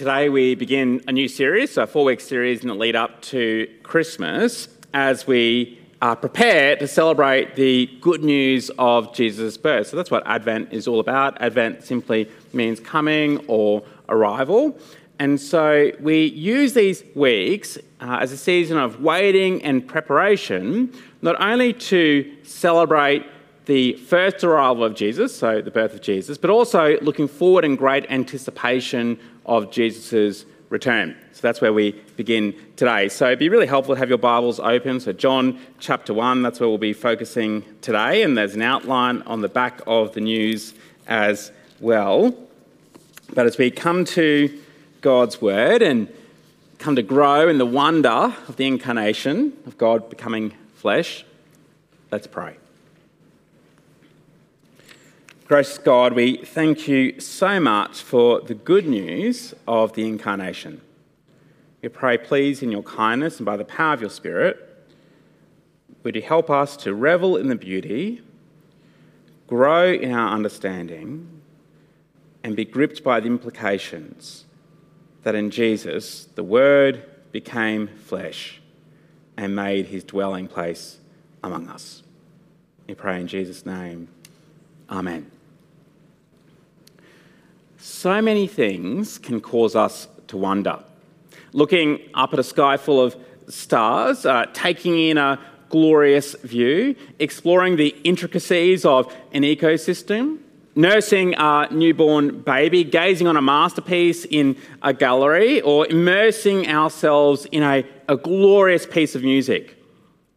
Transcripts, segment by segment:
Today we begin a new series, so a four week series in the lead up to Christmas, as we are prepared to celebrate the good news of Jesus' birth. So that's what Advent is all about. Advent simply means coming or arrival. And so we use these weeks uh, as a season of waiting and preparation, not only to celebrate the first arrival of Jesus, so the birth of Jesus, but also looking forward in great anticipation of Jesus' return. So that's where we begin today. So it'd be really helpful to have your Bibles open. So, John chapter 1, that's where we'll be focusing today. And there's an outline on the back of the news as well. But as we come to God's Word and come to grow in the wonder of the incarnation of God becoming flesh, let's pray. Gracious God, we thank you so much for the good news of the incarnation. We pray, please, in your kindness and by the power of your Spirit, would you help us to revel in the beauty, grow in our understanding, and be gripped by the implications that in Jesus the Word became flesh and made his dwelling place among us. We pray in Jesus' name. Amen. So many things can cause us to wonder looking up at a sky full of stars, uh, taking in a glorious view, exploring the intricacies of an ecosystem, nursing a newborn baby, gazing on a masterpiece in a gallery, or immersing ourselves in a, a glorious piece of music.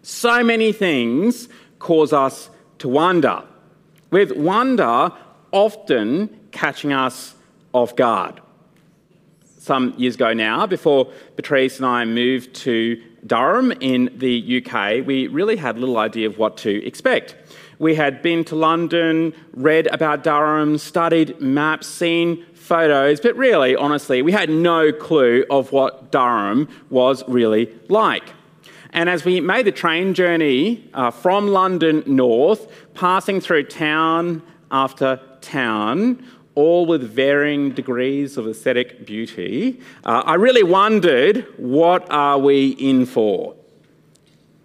So many things cause us to wonder, with wonder often catching us off guard some years ago now, before Patrice and I moved to Durham in the UK, we really had little idea of what to expect. We had been to London, read about Durham, studied maps, seen photos, but really, honestly, we had no clue of what Durham was really like. And as we made the train journey uh, from London north, passing through town after town, all with varying degrees of aesthetic beauty, uh, I really wondered what are we in for?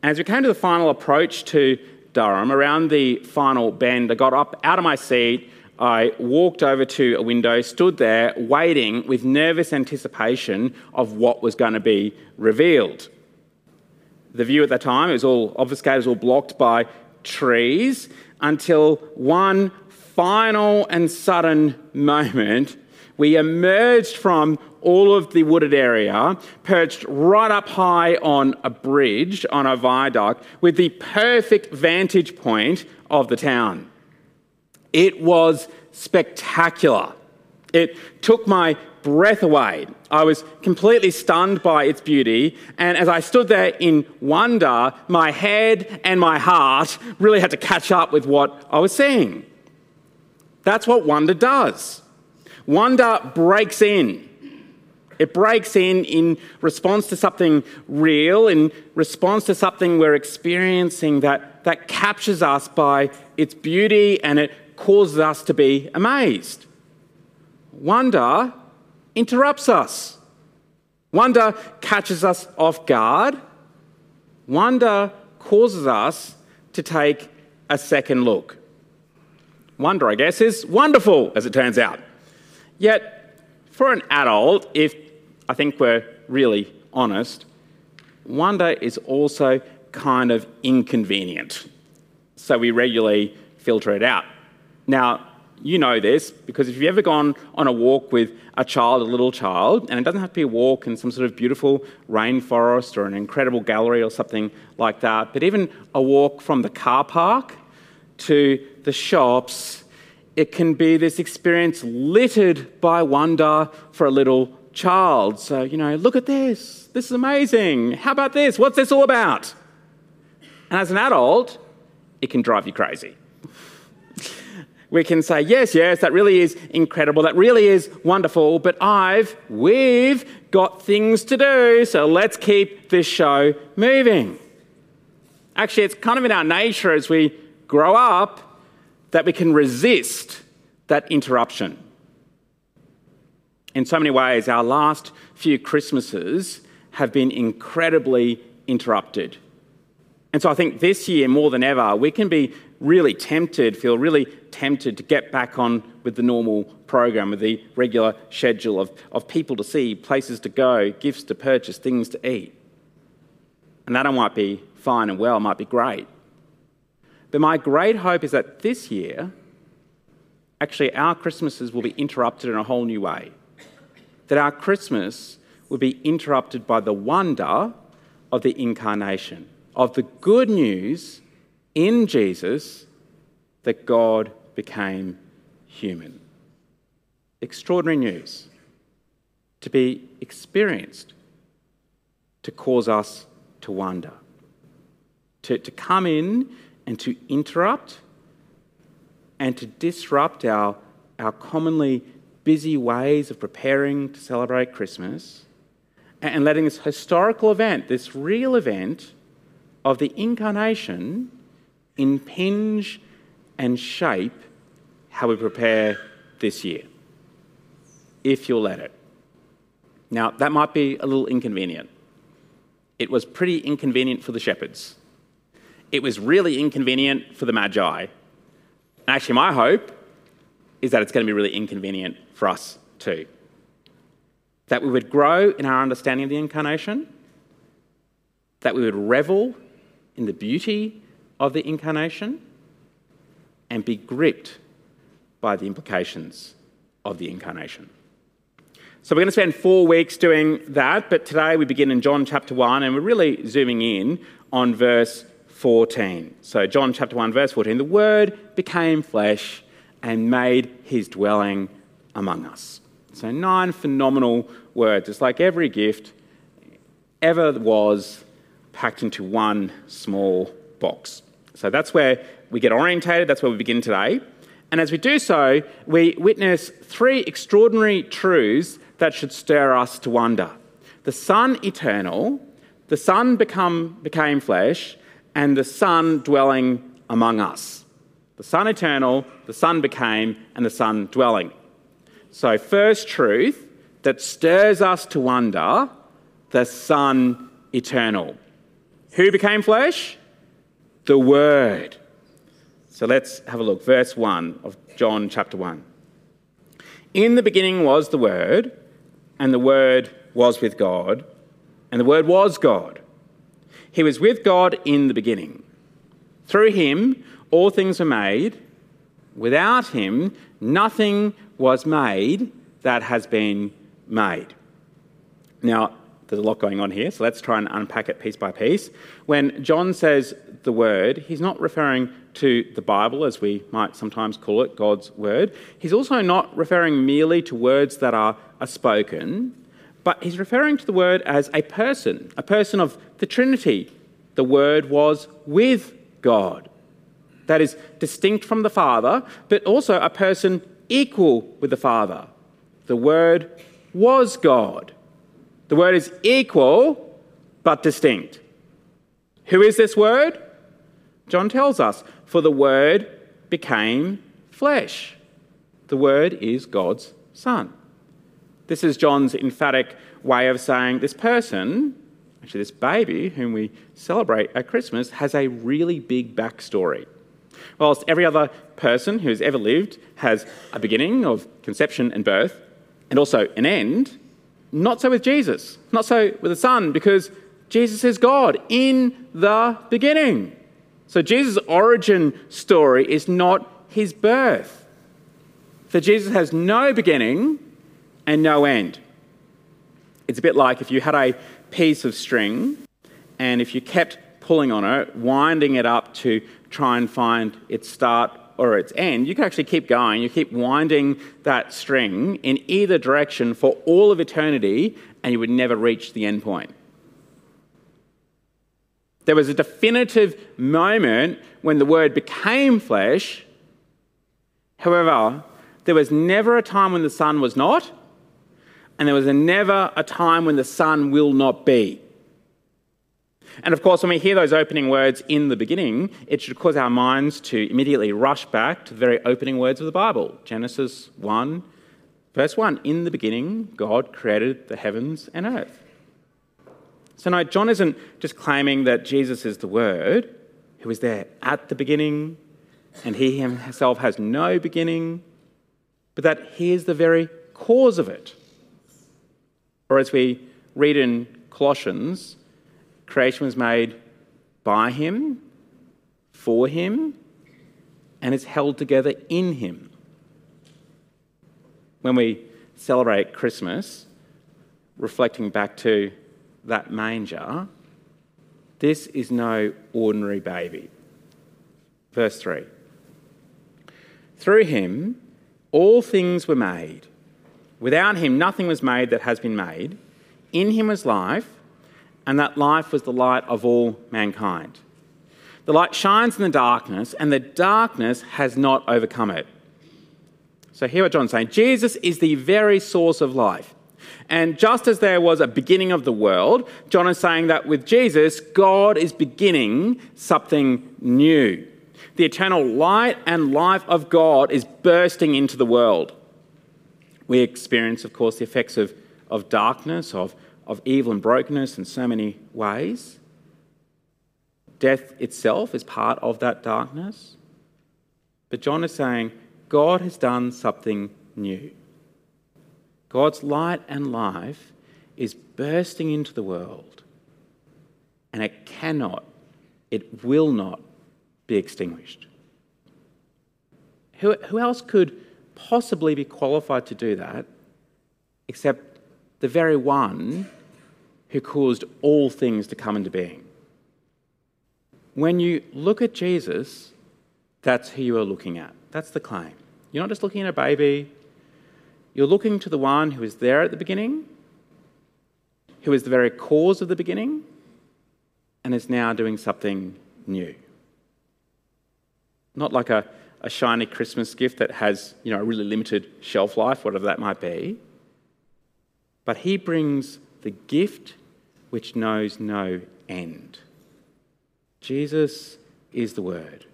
As we came to the final approach to Durham, around the final bend, I got up out of my seat. I walked over to a window, stood there, waiting with nervous anticipation of what was going to be revealed. The view at that time was all obfuscated, was all blocked by trees until one final and sudden moment, we emerged from all of the wooded area, perched right up high on a bridge, on a viaduct, with the perfect vantage point of the town. It was spectacular. It took my breath away. I was completely stunned by its beauty, and as I stood there in wonder, my head and my heart really had to catch up with what I was seeing. That's what wonder does. Wonder breaks in. It breaks in in response to something real, in response to something we're experiencing that, that captures us by its beauty and it causes us to be amazed. Wonder interrupts us. Wonder catches us off guard. Wonder causes us to take a second look. Wonder, I guess, is wonderful, as it turns out. Yet, for an adult, if I think we're really honest, wonder is also kind of inconvenient. So we regularly filter it out. Now, you know this because if you've ever gone on a walk with a child, a little child, and it doesn't have to be a walk in some sort of beautiful rainforest or an incredible gallery or something like that, but even a walk from the car park to the shops, it can be this experience littered by wonder for a little child. So, you know, look at this. This is amazing. How about this? What's this all about? And as an adult, it can drive you crazy. we can say, yes, yes, that really is incredible. That really is wonderful. But I've, we've got things to do. So let's keep this show moving. Actually, it's kind of in our nature as we grow up that we can resist that interruption. In so many ways, our last few Christmases have been incredibly interrupted. And so I think this year, more than ever, we can be really tempted, feel really tempted to get back on with the normal program, with the regular schedule of, of people to see, places to go, gifts to purchase, things to eat. And that might be fine and well, might be great. But my great hope is that this year, actually, our Christmases will be interrupted in a whole new way. That our Christmas will be interrupted by the wonder of the incarnation, of the good news in Jesus that God became human. Extraordinary news to be experienced, to cause us to wonder, to, to come in and to interrupt and to disrupt our, our commonly busy ways of preparing to celebrate Christmas and letting this historical event, this real event of the incarnation, impinge and shape how we prepare this year, if you'll let it. Now, that might be a little inconvenient. It was pretty inconvenient for the shepherds. It was really inconvenient for the Magi. And Actually, my hope is that it's going to be really inconvenient for us too. That we would grow in our understanding of the incarnation, that we would revel in the beauty of the incarnation, and be gripped by the implications of the incarnation. So, we're going to spend four weeks doing that, but today we begin in John chapter 1, and we're really zooming in on verse 14. So, John chapter 1, verse 14 the Word became flesh and made his dwelling among us. So, nine phenomenal words. It's like every gift ever was packed into one small box. So, that's where we get orientated, that's where we begin today. And as we do so, we witness three extraordinary truths that should stir us to wonder. The Son eternal, the Son become, became flesh, and the Son dwelling among us. The Son eternal, the Son became, and the Son dwelling. So, first truth that stirs us to wonder the Son eternal. Who became flesh? The Word. So let's have a look. Verse 1 of John chapter 1. In the beginning was the Word, and the Word was with God, and the Word was God. He was with God in the beginning. Through him, all things were made. Without him, nothing was made that has been made. Now, there's a lot going on here, so let's try and unpack it piece by piece. When John says the word, he's not referring to the Bible, as we might sometimes call it, God's word. He's also not referring merely to words that are, are spoken, but he's referring to the word as a person, a person of the Trinity. The word was with God. That is distinct from the Father, but also a person equal with the Father. The word was God. The word is equal but distinct. Who is this word? John tells us, for the word became flesh. The word is God's Son. This is John's emphatic way of saying this person, actually, this baby whom we celebrate at Christmas, has a really big backstory. Whilst every other person who's ever lived has a beginning of conception and birth, and also an end, not so with Jesus, not so with the Son, because Jesus is God in the beginning. So Jesus' origin story is not his birth. For Jesus has no beginning and no end. It's a bit like if you had a piece of string and if you kept pulling on it, winding it up to try and find its start or its end, you can actually keep going. You keep winding that string in either direction for all of eternity, and you would never reach the end point. There was a definitive moment when the Word became flesh. However, there was never a time when the Son was not, and there was never a time when the Son will not be. And of course, when we hear those opening words in the beginning, it should cause our minds to immediately rush back to the very opening words of the Bible Genesis 1, Verse 1 In the beginning, God created the heavens and earth. So, no, John isn't just claiming that Jesus is the Word, who was there at the beginning, and he himself has no beginning, but that he is the very cause of it. Or as we read in Colossians, creation was made by him, for him, and is held together in him. When we celebrate Christmas, reflecting back to that manger, this is no ordinary baby. Verse 3 Through him, all things were made. Without him, nothing was made that has been made. In him was life, and that life was the light of all mankind. The light shines in the darkness, and the darkness has not overcome it. So, hear what John's saying Jesus is the very source of life. And just as there was a beginning of the world, John is saying that with Jesus, God is beginning something new. The eternal light and life of God is bursting into the world. We experience, of course, the effects of, of darkness, of, of evil and brokenness in so many ways. Death itself is part of that darkness. But John is saying God has done something new. God's light and life is bursting into the world, and it cannot, it will not be extinguished. Who, who else could possibly be qualified to do that except the very one who caused all things to come into being? When you look at Jesus, that's who you are looking at. That's the claim. You're not just looking at a baby, you're looking to the one who is there at the beginning, who is the very cause of the beginning, and is now doing something new. Not like a, a shiny Christmas gift that has you know, a really limited shelf life, whatever that might be. But he brings the gift which knows no end. Jesus is the Word.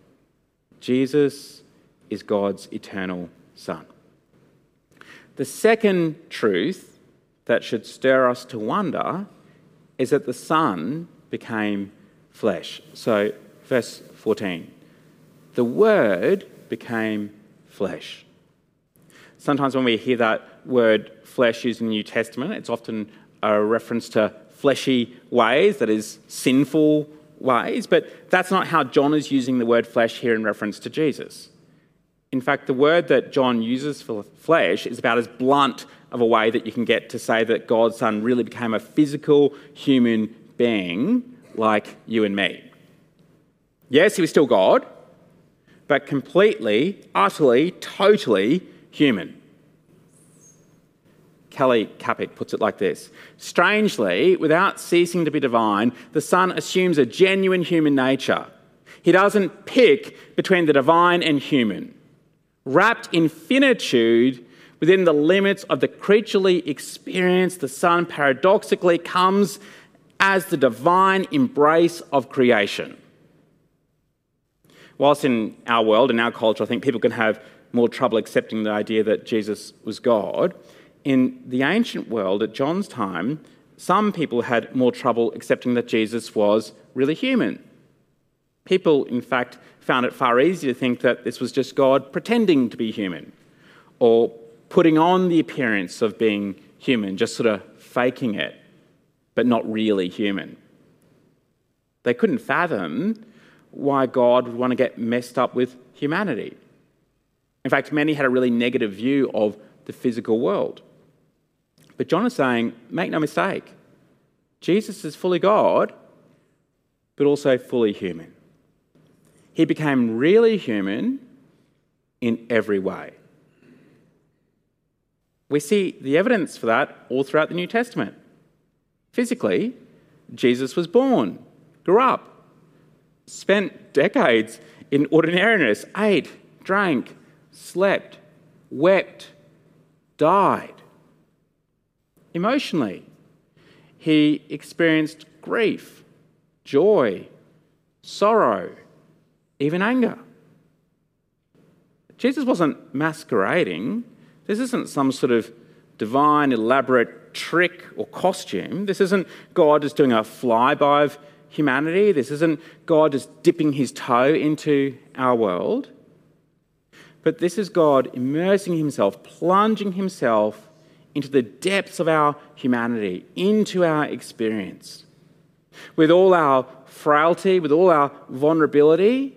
Jesus is God's eternal Son. The second truth that should stir us to wonder is that the Son became flesh. So, verse 14 the Word became flesh. Sometimes when we hear that word flesh used in the New Testament, it's often a reference to fleshy ways, that is, sinful ways, but that's not how John is using the word flesh here in reference to Jesus. In fact, the word that John uses for flesh is about as blunt of a way that you can get to say that God's Son really became a physical human being like you and me. Yes, he was still God, but completely, utterly, totally human. Kelly Kapic puts it like this Strangely, without ceasing to be divine, the Son assumes a genuine human nature. He doesn't pick between the divine and human. Wrapped in finitude within the limits of the creaturely experience, the Son paradoxically comes as the divine embrace of creation. Whilst in our world, in our culture, I think people can have more trouble accepting the idea that Jesus was God, in the ancient world at John's time, some people had more trouble accepting that Jesus was really human. People, in fact, found it far easier to think that this was just God pretending to be human or putting on the appearance of being human, just sort of faking it, but not really human. They couldn't fathom why God would want to get messed up with humanity. In fact, many had a really negative view of the physical world. But John is saying, make no mistake, Jesus is fully God, but also fully human. He became really human in every way. We see the evidence for that all throughout the New Testament. Physically, Jesus was born, grew up, spent decades in ordinariness, ate, drank, slept, wept, died emotionally. He experienced grief, joy, sorrow, even anger. Jesus wasn't masquerading This isn't some sort of divine, elaborate trick or costume. This isn't God just doing a flyby of humanity. This isn't God just dipping his toe into our world. But this is God immersing himself, plunging himself into the depths of our humanity, into our experience. With all our frailty, with all our vulnerability,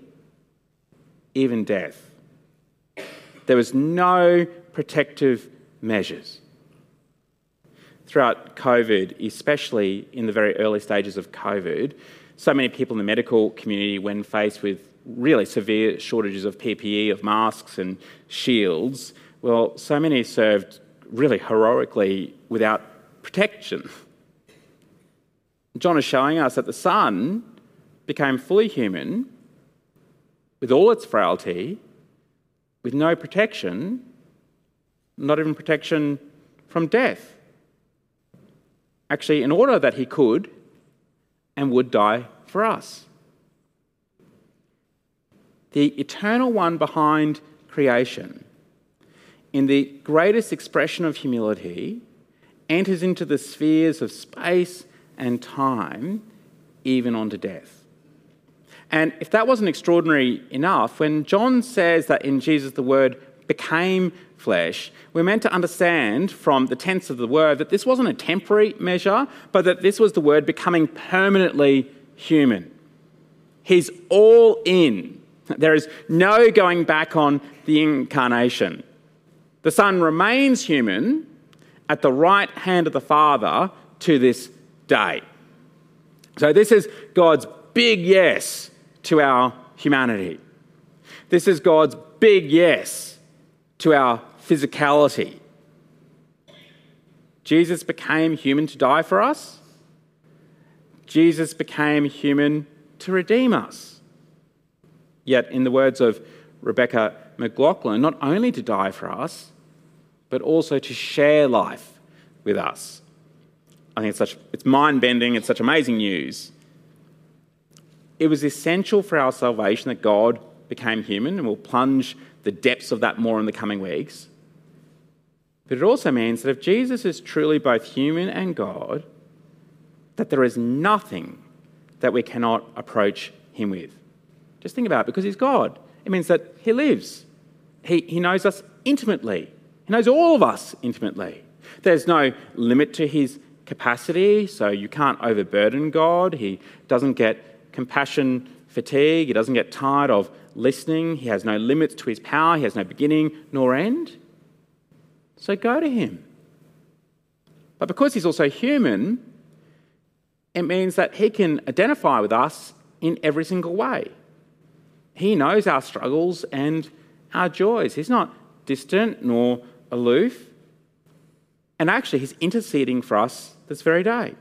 even death. There was no protective measures. Throughout COVID, especially in the very early stages of COVID, so many people in the medical community, when faced with really severe shortages of PPE, of masks and shields, well, so many served really heroically without protection. John is showing us that the Son became fully human with all its frailty, with no protection, not even protection from death. Actually, in order that he could and would die for us. The eternal one behind creation, in the greatest expression of humility, enters into the spheres of space and time, even unto death. And if that wasn't extraordinary enough, when John says that in Jesus the Word became flesh, we're meant to understand from the tense of the word that this wasn't a temporary measure, but that this was the word becoming permanently human. He's all in. There is no going back on the incarnation. The Son remains human at the right hand of the Father to this day. So, this is God's big yes to our humanity. This is God's big yes to our physicality. Jesus became human to die for us. Jesus became human to redeem us. Yet, in the words of Rebecca McLaughlin, not only to die for us, but also to share life with us. I think it's such it's mind-bending, it's such amazing news. It was essential for our salvation that God became human, and we'll plunge the depths of that more in the coming weeks. But it also means that if Jesus is truly both human and God, that there is nothing that we cannot approach him with. Just think about it, because he's God. It means that he lives. He, he knows us intimately. He knows all of us intimately. There's no limit to his capacity, so you can't overburden God. He doesn't get compassion fatigue. He doesn't get tired of listening. He has no limits to his power. He has no beginning nor end. So go to him. But because he's also human, it means that he can identify with us in every single way. He knows our struggles and our joys. He's not distant nor aloof. And actually, he's interceding for us this very day.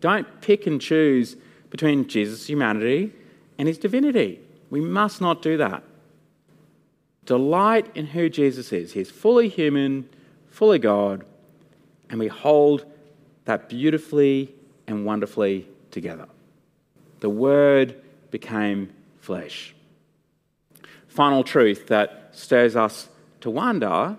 Don't pick and choose between Jesus' humanity and his divinity. We must not do that. Delight in who Jesus is. He's fully human, fully God, and we hold that beautifully and wonderfully together. The Word became flesh. Final truth that stirs us to wonder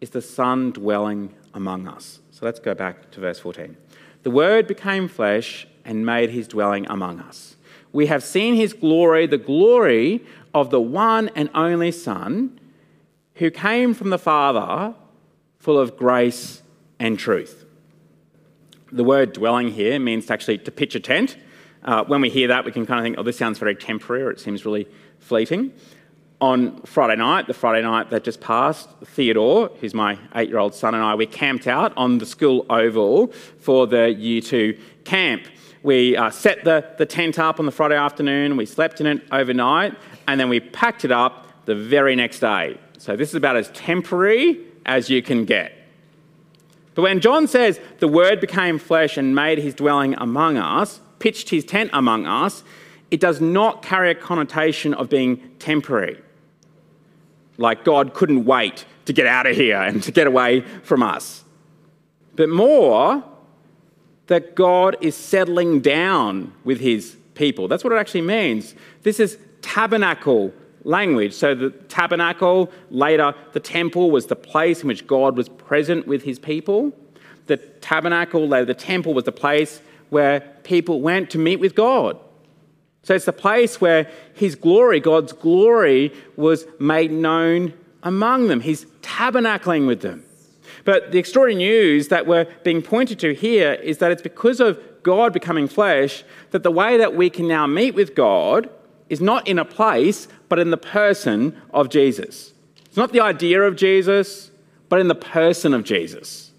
is the Son dwelling among us. So let's go back to verse 14. The Word became flesh and made his dwelling among us. We have seen his glory, the glory of the one and only Son who came from the Father, full of grace and truth. The word dwelling here means actually to pitch a tent. Uh, when we hear that, we can kind of think, oh, this sounds very temporary or it seems really fleeting. On Friday night, the Friday night that just passed, Theodore, who's my eight year old son, and I, we camped out on the school oval for the year two camp. We uh, set the, the tent up on the Friday afternoon, we slept in it overnight, and then we packed it up the very next day. So this is about as temporary as you can get. But when John says the Word became flesh and made his dwelling among us, pitched his tent among us, it does not carry a connotation of being temporary. Like God couldn't wait to get out of here and to get away from us. But more, that God is settling down with his people. That's what it actually means. This is tabernacle language. So the tabernacle, later the temple, was the place in which God was present with his people. The tabernacle, later the temple, was the place where people went to meet with God. So it's the place where his glory, God's glory, was made known among them. He's tabernacling with them. But the extraordinary news that we're being pointed to here is that it's because of God becoming flesh that the way that we can now meet with God is not in a place, but in the person of Jesus. It's not the idea of Jesus, but in the person of Jesus.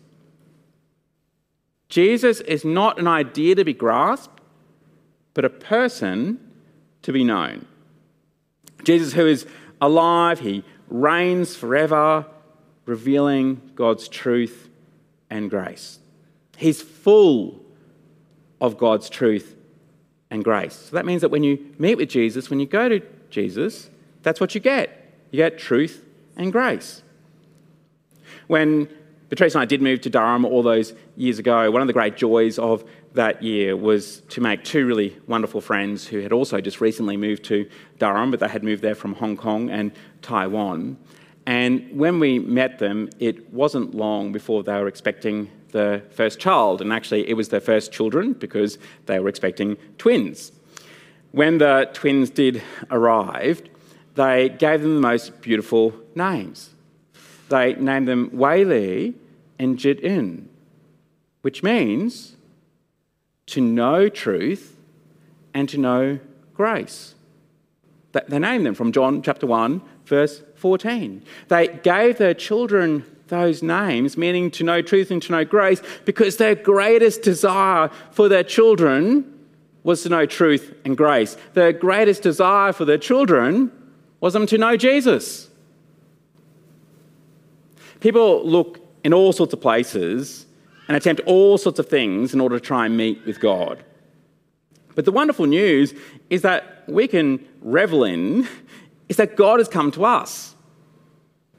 Jesus is not an idea to be grasped, but a person to be known. Jesus, who is alive, he reigns forever, revealing God's truth and grace. He's full of God's truth and grace. So that means that when you meet with Jesus, when you go to Jesus, that's what you get. You get truth and grace. When Patrice and I did move to Durham all those years ago, one of the great joys of that year was to make two really wonderful friends who had also just recently moved to Durham, but they had moved there from Hong Kong and Taiwan. And when we met them, it wasn't long before they were expecting the first child. And actually, it was their first children because they were expecting twins. When the twins did arrive, they gave them the most beautiful names. They named them Wei and Jit In, which means to know truth and to know grace. They named them from John chapter 1, verse 14. They gave their children those names, meaning to know truth and to know grace, because their greatest desire for their children was to know truth and grace. Their greatest desire for their children was them to know Jesus. People look in all sorts of places and attempt all sorts of things in order to try and meet with God. But the wonderful news is that we can revel in is that God has come to us.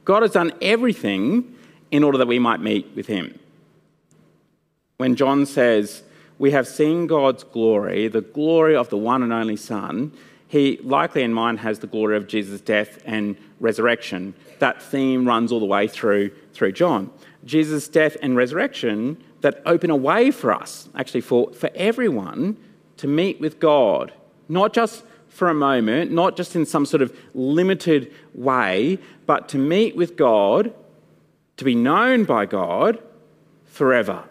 God has done everything in order that we might meet with him. When John says, We have seen God's glory, the glory of the one and only Son, he likely in mind has the glory of Jesus' death and resurrection. That theme runs all the way through, through John. Jesus' death and resurrection that open a way for us, actually for, for everyone, to meet with God, not just for a moment, not just in some sort of limited way, but to meet with God to be known by God forever.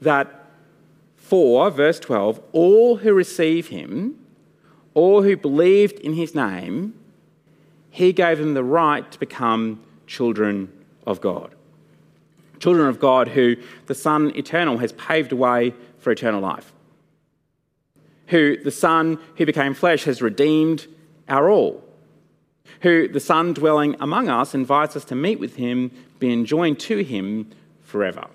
That for, verse 12, all who receive him, all who believed in his name, he gave them the right to become children of God. Children of God who the Son eternal has paved a way for eternal life. Who the Son who became flesh has redeemed our all who the Son dwelling among us invites us to meet with him, being joined to him forever.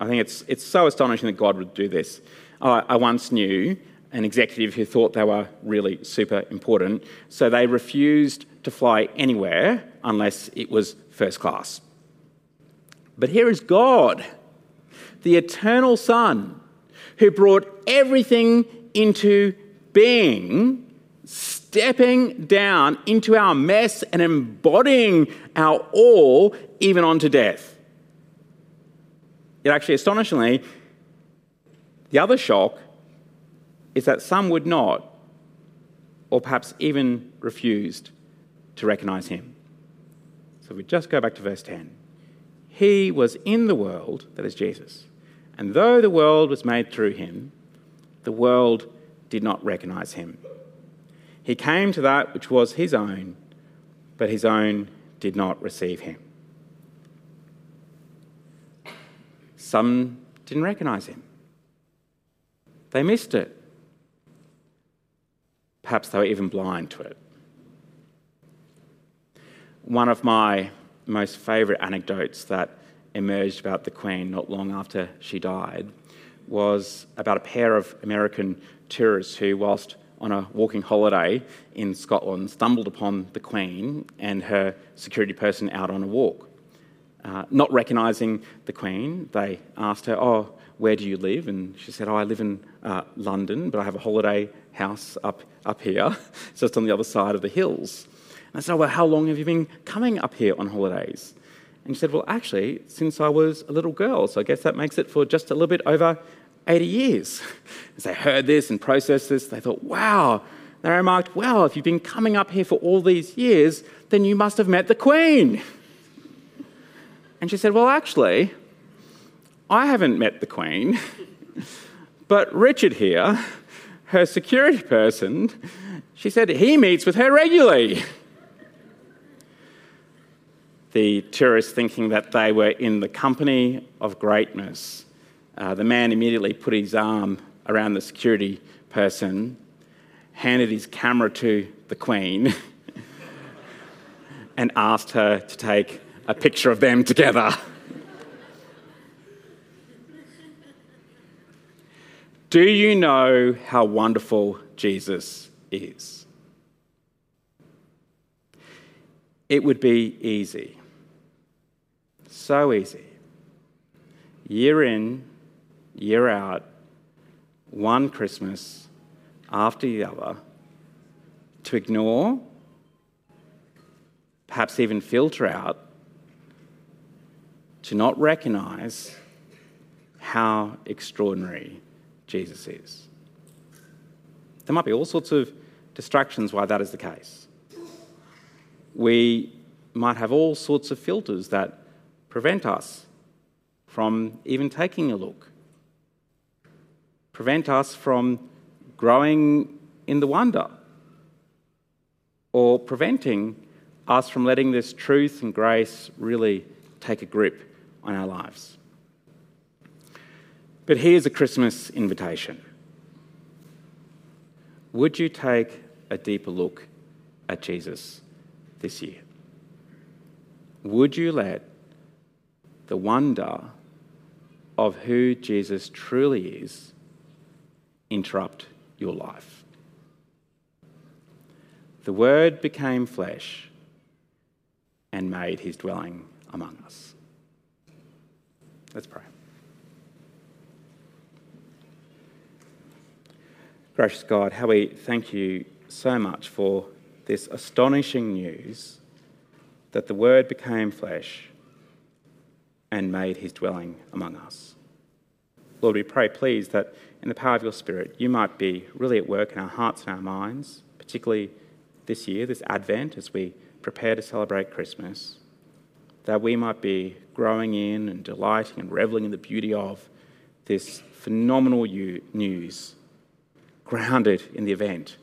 I think it's, it's so astonishing that God would do this. I, I once knew an executive who thought they were really super important, so they refused to fly anywhere unless it was first class. But here is God, the eternal Son, who brought everything into being stepping down into our mess and embodying our all, even onto death. Yet, actually, astonishingly, the other shock is that some would not, or perhaps even refused, to recognize him. So if we just go back to verse 10. He was in the world, that is Jesus, and though the world was made through him, the world did not recognize him. He came to that which was his own, but his own did not receive him. Some didn't recognize him. They missed it. Perhaps they were even blind to it. One of my most favourite anecdotes that emerged about the Queen not long after she died was about a pair of American tourists who, whilst on a walking holiday in Scotland, stumbled upon the Queen and her security person out on a walk. uh, not recognizing the Queen, they asked her, Oh, where do you live? And she said, Oh, I live in uh, London, but I have a holiday house up, up here, just on the other side of the hills. And I said, oh, Well, how long have you been coming up here on holidays? And she said, Well, actually, since I was a little girl, so I guess that makes it for just a little bit over 80 years. As they heard this and processed this, they thought, Wow. They remarked, Well, if you've been coming up here for all these years, then you must have met the Queen. And she said, Well, actually, I haven't met the Queen, but Richard here, her security person, she said he meets with her regularly. The tourists, thinking that they were in the company of greatness, uh, the man immediately put his arm around the security person, handed his camera to the Queen, and asked her to take a picture of them together. Do you know how wonderful Jesus is? It would be easy, so easy, year in, year out, one Christmas after the other, to ignore, perhaps even filter out to not recognize how extraordinary Jesus is. There might be all sorts of distractions why that is the case. We might have all sorts of filters that prevent us from even taking a look, prevent us from growing in the wonder, or preventing us from letting this truth and grace really take a grip on our lives. But here's a Christmas invitation Would you take a deeper look at Jesus this year? Would you let the wonder of who Jesus truly is interrupt your life? The Word became flesh and made his dwelling among us. Let's pray. Gracious God, how we thank you so much for this astonishing news that the Word became flesh and made his dwelling among us. Lord, we pray, please, that in the power of your Spirit, you might be really at work in our hearts and our minds, particularly this year, this Advent, as we prepare to celebrate Christmas that we might be growing in and delighting and reveling in the beauty of this phenomenal news grounded in the event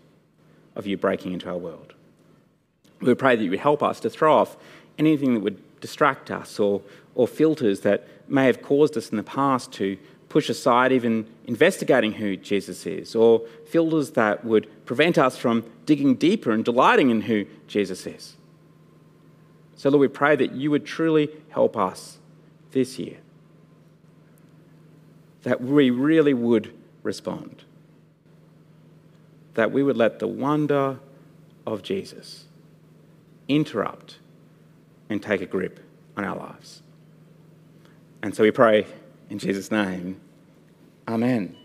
of you breaking into our world. We pray that you would help us to throw off anything that would distract us or, or filters that may have caused us in the past to push aside even investigating who Jesus is, or filters that would prevent us from digging deeper and delighting in who Jesus is. So, Lord, we pray that you would truly help us this year, that we really would respond, that we would let the wonder of Jesus interrupt and take a grip on our lives. And so we pray in Jesus' name, Amen.